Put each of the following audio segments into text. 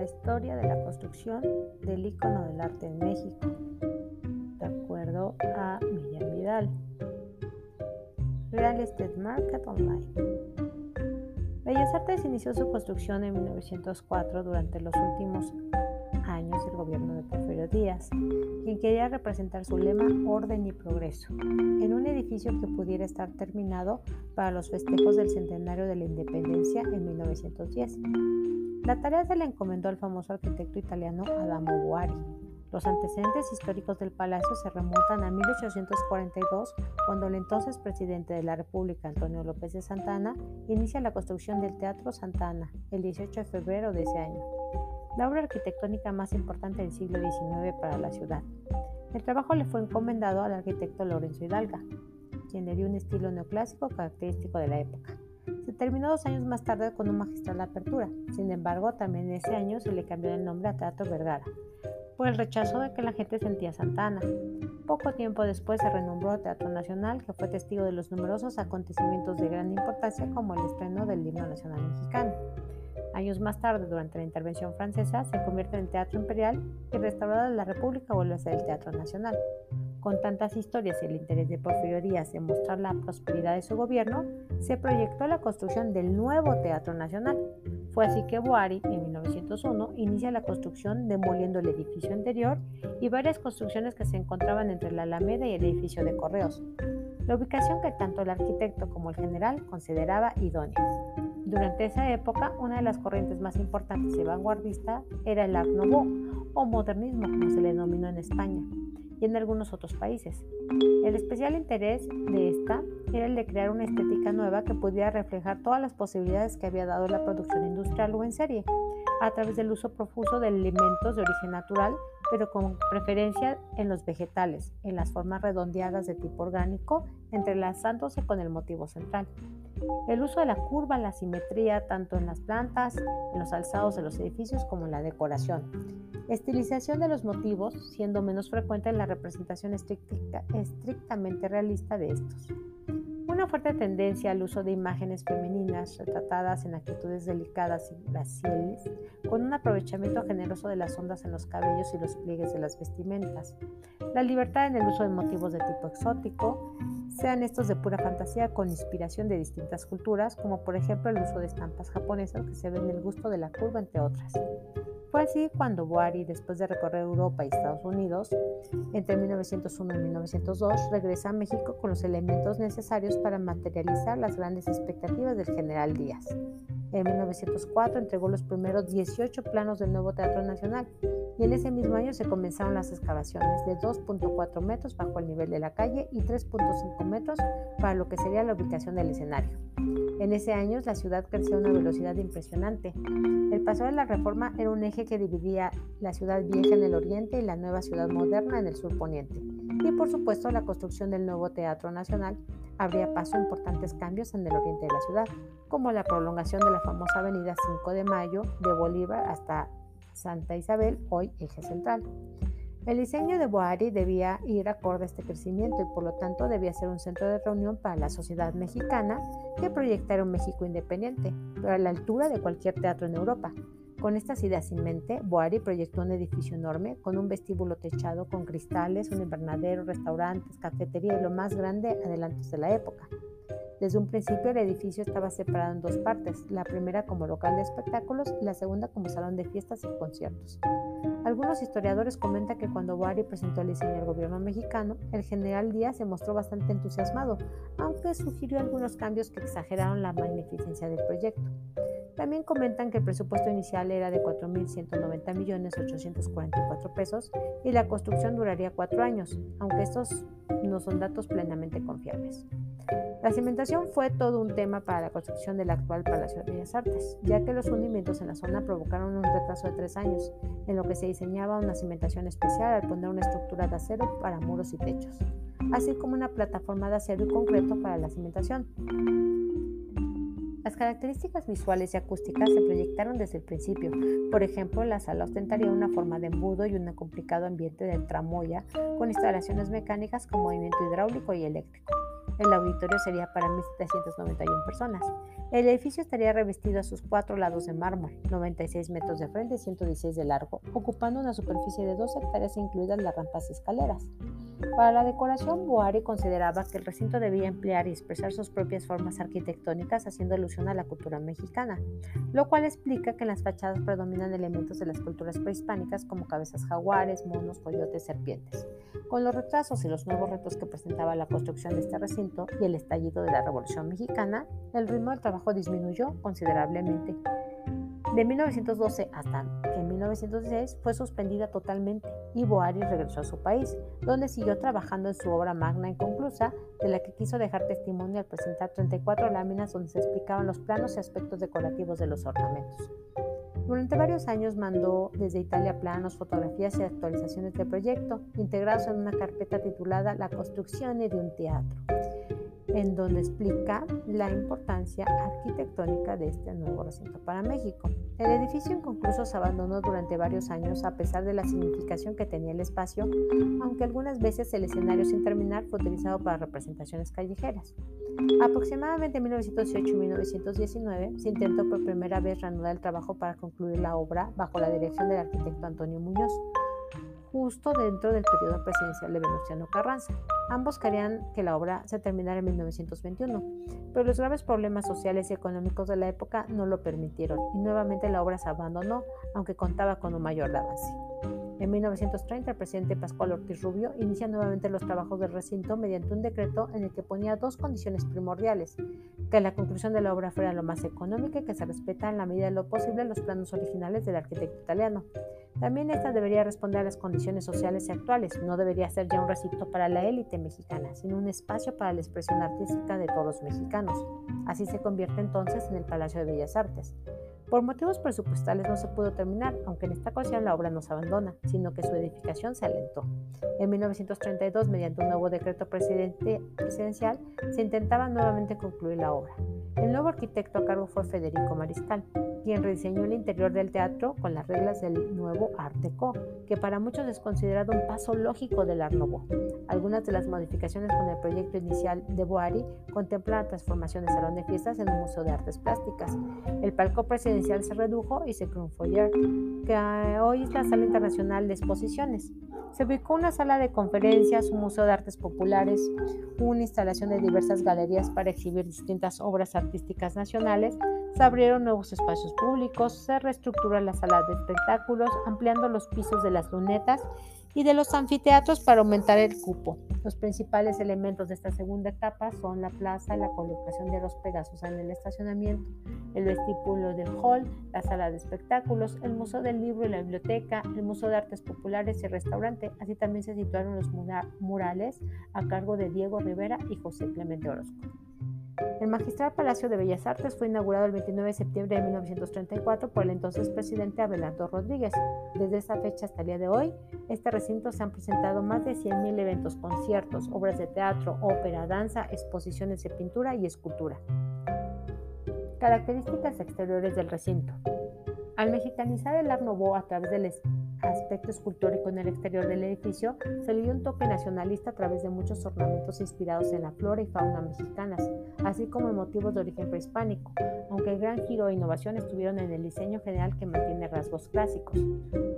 la historia de la construcción del icono del arte en México, de acuerdo a Miriam Vidal. Real Estate Market Online. Bellas Artes inició su construcción en 1904 durante los últimos años del gobierno de Porfirio Díaz, quien quería representar su lema orden y progreso, en un edificio que pudiera estar terminado para los festejos del centenario de la independencia en 1910. La tarea se le encomendó al famoso arquitecto italiano Adamo Boari. Los antecedentes históricos del palacio se remontan a 1842, cuando el entonces presidente de la República, Antonio López de Santana, inicia la construcción del Teatro Santana el 18 de febrero de ese año la obra arquitectónica más importante del siglo XIX para la ciudad. El trabajo le fue encomendado al arquitecto Lorenzo Hidalga, quien le dio un estilo neoclásico característico de la época. Se terminó dos años más tarde con una magistral apertura, sin embargo también ese año se le cambió el nombre a Teatro Vergara, por el rechazo de que la gente sentía Santana. Poco tiempo después se renombró Teatro Nacional, que fue testigo de los numerosos acontecimientos de gran importancia como el estreno del himno nacional mexicano. Años más tarde, durante la intervención francesa, se convierte en Teatro Imperial y restaurada la República vuelve a ser el Teatro Nacional. Con tantas historias y el interés de Porfirio Díaz en mostrar la prosperidad de su gobierno, se proyectó la construcción del nuevo Teatro Nacional. Fue así que Boari, en 1901, inicia la construcción demoliendo el edificio anterior y varias construcciones que se encontraban entre la Alameda y el edificio de Correos, la ubicación que tanto el arquitecto como el general consideraba idónea. Durante esa época, una de las corrientes más importantes y vanguardista era el Art Nouveau o modernismo, como se le denominó en España y en algunos otros países. El especial interés de esta era el de crear una estética nueva que pudiera reflejar todas las posibilidades que había dado la producción industrial o en serie, a través del uso profuso de elementos de origen natural, pero con preferencia en los vegetales, en las formas redondeadas de tipo orgánico, entrelazándose con el motivo central. El uso de la curva, la simetría, tanto en las plantas, en los alzados de los edificios como en la decoración. Estilización de los motivos, siendo menos frecuente en la representación estrictamente realista de estos. Una fuerte tendencia al uso de imágenes femeninas retratadas en actitudes delicadas y graciles, con un aprovechamiento generoso de las ondas en los cabellos y los pliegues de las vestimentas. La libertad en el uso de motivos de tipo exótico, sean estos de pura fantasía con inspiración de distintas culturas, como por ejemplo el uso de estampas japonesas que se ven el gusto de la curva, entre otras. Fue así cuando Boari, después de recorrer Europa y Estados Unidos, entre 1901 y 1902, regresa a México con los elementos necesarios para materializar las grandes expectativas del general Díaz. En 1904 entregó los primeros 18 planos del nuevo Teatro Nacional y en ese mismo año se comenzaron las excavaciones de 2.4 metros bajo el nivel de la calle y 3.5 metros para lo que sería la ubicación del escenario. En ese año la ciudad creció a una velocidad impresionante. El paso de la reforma era un eje que dividía la ciudad vieja en el oriente y la nueva ciudad moderna en el sur poniente. Y por supuesto la construcción del nuevo Teatro Nacional habría paso a importantes cambios en el oriente de la ciudad, como la prolongación de la famosa avenida 5 de Mayo de Bolívar hasta Santa Isabel, hoy eje central. El diseño de Boari debía ir acorde a este crecimiento y por lo tanto debía ser un centro de reunión para la sociedad mexicana que proyectara un México independiente, pero a la altura de cualquier teatro en Europa. Con estas ideas en mente, Boari proyectó un edificio enorme con un vestíbulo techado con cristales, un invernadero, restaurantes, cafetería y lo más grande adelantos de la época. Desde un principio el edificio estaba separado en dos partes, la primera como local de espectáculos y la segunda como salón de fiestas y conciertos. Algunos historiadores comentan que cuando Boari presentó el diseño al gobierno mexicano, el general Díaz se mostró bastante entusiasmado, aunque sugirió algunos cambios que exageraron la magnificencia del proyecto. También comentan que el presupuesto inicial era de 4.190 millones 844 pesos y la construcción duraría cuatro años, aunque estos no son datos plenamente confiables. La cimentación fue todo un tema para la construcción del actual Palacio de Bellas Artes, ya que los hundimientos en la zona provocaron un retraso de tres años, en lo que se diseñaba una cimentación especial al poner una estructura de acero para muros y techos, así como una plataforma de acero y concreto para la cimentación. Las características visuales y acústicas se proyectaron desde el principio. Por ejemplo, la sala ostentaría una forma de embudo y un complicado ambiente de tramoya con instalaciones mecánicas con movimiento hidráulico y eléctrico. El auditorio sería para 1.791 personas. El edificio estaría revestido a sus cuatro lados de mármol, 96 metros de frente y 116 de largo, ocupando una superficie de 2 hectáreas incluidas las rampas y escaleras. Para la decoración, Boari consideraba que el recinto debía emplear y expresar sus propias formas arquitectónicas haciendo alusión a la cultura mexicana, lo cual explica que en las fachadas predominan elementos de las culturas prehispánicas como cabezas jaguares, monos, coyotes, serpientes. Con los retrasos y los nuevos retos que presentaba la construcción de este recinto y el estallido de la Revolución Mexicana, el ritmo del trabajo disminuyó considerablemente. De 1912 hasta que en 1916 fue suspendida totalmente y Boari regresó a su país, donde siguió trabajando en su obra magna inconclusa, de la que quiso dejar testimonio al presentar 34 láminas donde se explicaban los planos y aspectos decorativos de los ornamentos. Durante varios años mandó desde Italia planos, fotografías y actualizaciones del proyecto, integrados en una carpeta titulada La construcción de un teatro en donde explica la importancia arquitectónica de este nuevo recinto para México. El edificio inconcluso se abandonó durante varios años a pesar de la significación que tenía el espacio, aunque algunas veces el escenario sin terminar fue utilizado para representaciones callejeras. Aproximadamente en 1918 y 1919 se intentó por primera vez reanudar el trabajo para concluir la obra bajo la dirección del arquitecto Antonio Muñoz justo dentro del periodo presidencial de Venustiano Carranza. Ambos querían que la obra se terminara en 1921, pero los graves problemas sociales y económicos de la época no lo permitieron y nuevamente la obra se abandonó, aunque contaba con un mayor avance. En 1930, el presidente Pascual Ortiz Rubio inicia nuevamente los trabajos del recinto mediante un decreto en el que ponía dos condiciones primordiales, que la conclusión de la obra fuera lo más económica y que se respeta en la medida de lo posible los planos originales del arquitecto italiano. También esta debería responder a las condiciones sociales y actuales, no debería ser ya un recinto para la élite mexicana, sino un espacio para la expresión artística de todos los mexicanos. Así se convierte entonces en el Palacio de Bellas Artes. Por motivos presupuestales no se pudo terminar, aunque en esta ocasión la obra no se abandona, sino que su edificación se alentó. En 1932, mediante un nuevo decreto presidencial, se intentaba nuevamente concluir la obra. El nuevo arquitecto a cargo fue Federico Mariscal, quien rediseñó el interior del teatro con las reglas del nuevo Art Deco, que para muchos es considerado un paso lógico del Art Nouveau. Algunas de las modificaciones con el proyecto inicial de Boari contemplan la transformación del salón de fiestas en un museo de artes plásticas. El palco presidencial se redujo y se creó un foyer, que hoy es la sala internacional de exposiciones. Se ubicó una sala de conferencias, un museo de artes populares, una instalación de diversas galerías para exhibir distintas obras artísticas nacionales, se abrieron nuevos espacios públicos, se reestructuró la sala de espectáculos, ampliando los pisos de las lunetas y de los anfiteatros para aumentar el cupo. Los principales elementos de esta segunda etapa son la plaza, la colocación de los pegasos en el estacionamiento, el vestíbulo del hall, la sala de espectáculos, el Museo del Libro y la biblioteca, el Museo de Artes Populares y el restaurante. Así también se situaron los murales a cargo de Diego Rivera y José Clemente Orozco. El Magistral Palacio de Bellas Artes fue inaugurado el 29 de septiembre de 1934 por el entonces presidente Abelardo Rodríguez. Desde esa fecha hasta el día de hoy, este recinto se han presentado más de 100.000 eventos, conciertos, obras de teatro, ópera, danza, exposiciones de pintura y escultura. Características exteriores del recinto. Al mexicanizar el Art Nouveau a través del aspecto escultórico en el exterior del edificio, se le dio un toque nacionalista a través de muchos ornamentos inspirados en la flora y fauna mexicanas, así como en motivos de origen prehispánico, aunque el gran giro e innovación estuvieron en el diseño general que mantiene rasgos clásicos.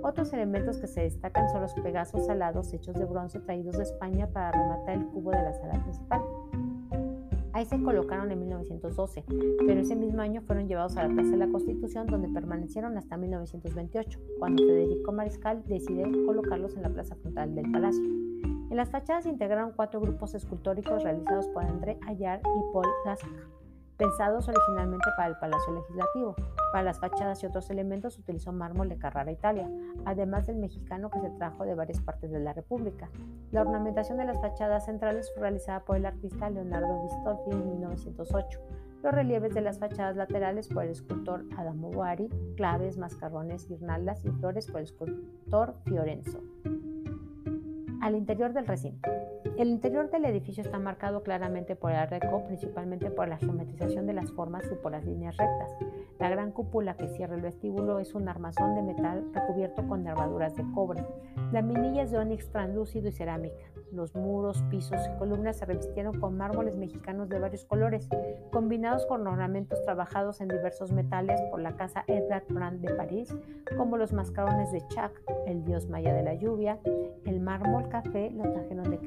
Otros elementos que se destacan son los pegazos alados hechos de bronce traídos de España para rematar el cubo de la sala principal. Ahí se colocaron en 1912, pero ese mismo año fueron llevados a la Plaza de la Constitución, donde permanecieron hasta 1928, cuando Federico Mariscal decide colocarlos en la plaza frontal del palacio. En las fachadas se integraron cuatro grupos escultóricos realizados por André Ayar y Paul Gasca pensados originalmente para el Palacio Legislativo. Para las fachadas y otros elementos utilizó mármol de Carrara, Italia, además del mexicano que se trajo de varias partes de la República. La ornamentación de las fachadas centrales fue realizada por el artista Leonardo Bistolfi en 1908. Los relieves de las fachadas laterales por el escultor Adamo Boari, claves, mascarrones, guirnaldas y flores por el escultor Fiorenzo. Al interior del recinto. El interior del edificio está marcado claramente por el arreco, principalmente por la geometrización de las formas y por las líneas rectas. La gran cúpula que cierra el vestíbulo es un armazón de metal recubierto con nervaduras de cobre. La minilla es de ónix translúcido y cerámica. Los muros, pisos y columnas se revistieron con mármoles mexicanos de varios colores, combinados con ornamentos trabajados en diversos metales por la casa Edvard Brand de París, como los mascarones de Chac, el dios maya de la lluvia, el mármol café lo trajeron de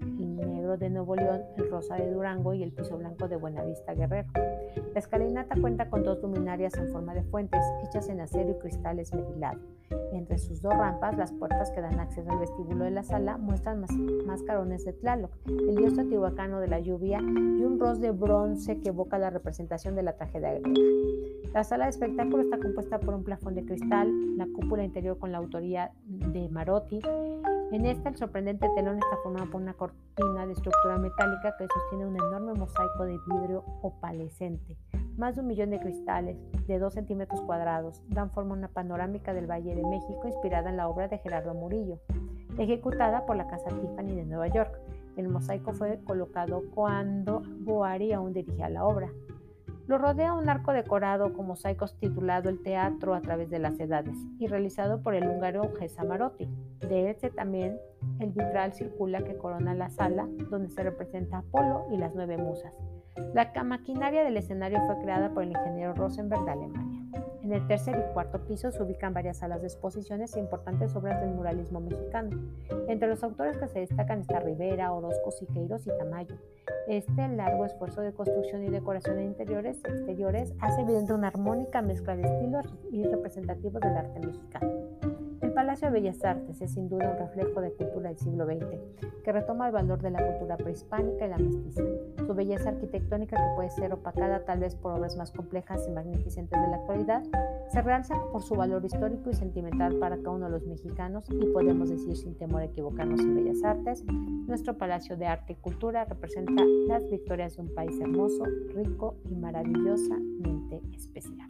El negro de Nuevo León, el rosa de Durango y el piso blanco de Buenavista Guerrero. La escalinata cuenta con dos luminarias en forma de fuentes, hechas en acero y cristal esmerilado. Entre sus dos rampas, las puertas que dan acceso al vestíbulo de la sala muestran mascarones de Tlaloc, el dios teotihuacano de la lluvia, y un ros de bronce que evoca la representación de la tragedia griega. La sala de espectáculo está compuesta por un plafón de cristal, la cúpula interior con la autoría de Marotti. En esta, el sorprendente telón está formado por una cortina de estructura metálica que sostiene un enorme mosaico de vidrio opalescente. Más de un millón de cristales, de 2 centímetros cuadrados, dan forma a una panorámica del Valle de México inspirada en la obra de Gerardo Murillo, ejecutada por la Casa Tiffany de Nueva York. El mosaico fue colocado cuando Boari aún dirigía la obra. Lo rodea un arco decorado con mosaicos titulado El Teatro a través de las edades y realizado por el húngaro Gesa Marotti. De este también el vitral circula que corona la sala donde se representa Apolo y las nueve musas. La maquinaria del escenario fue creada por el ingeniero Rosenberg de Alemania. En el tercer y cuarto piso se ubican varias salas de exposiciones e importantes obras del muralismo mexicano. Entre los autores que se destacan está Rivera, Orozco, Siqueiros y Tamayo. Este largo esfuerzo de construcción y decoración de interiores y exteriores hace evidente una armónica mezcla de estilos y representativos del arte mexicano. El Palacio de Bellas Artes es sin duda un reflejo de cultura del siglo XX, que retoma el valor de la cultura prehispánica y la mestiza. Su belleza arquitectónica, que puede ser opacada tal vez por obras más complejas y magnificentes de la actualidad, se realza por su valor histórico y sentimental para cada uno de los mexicanos y podemos decir sin temor a equivocarnos en Bellas Artes, nuestro Palacio de Arte y Cultura representa las victorias de un país hermoso, rico y maravillosamente especial.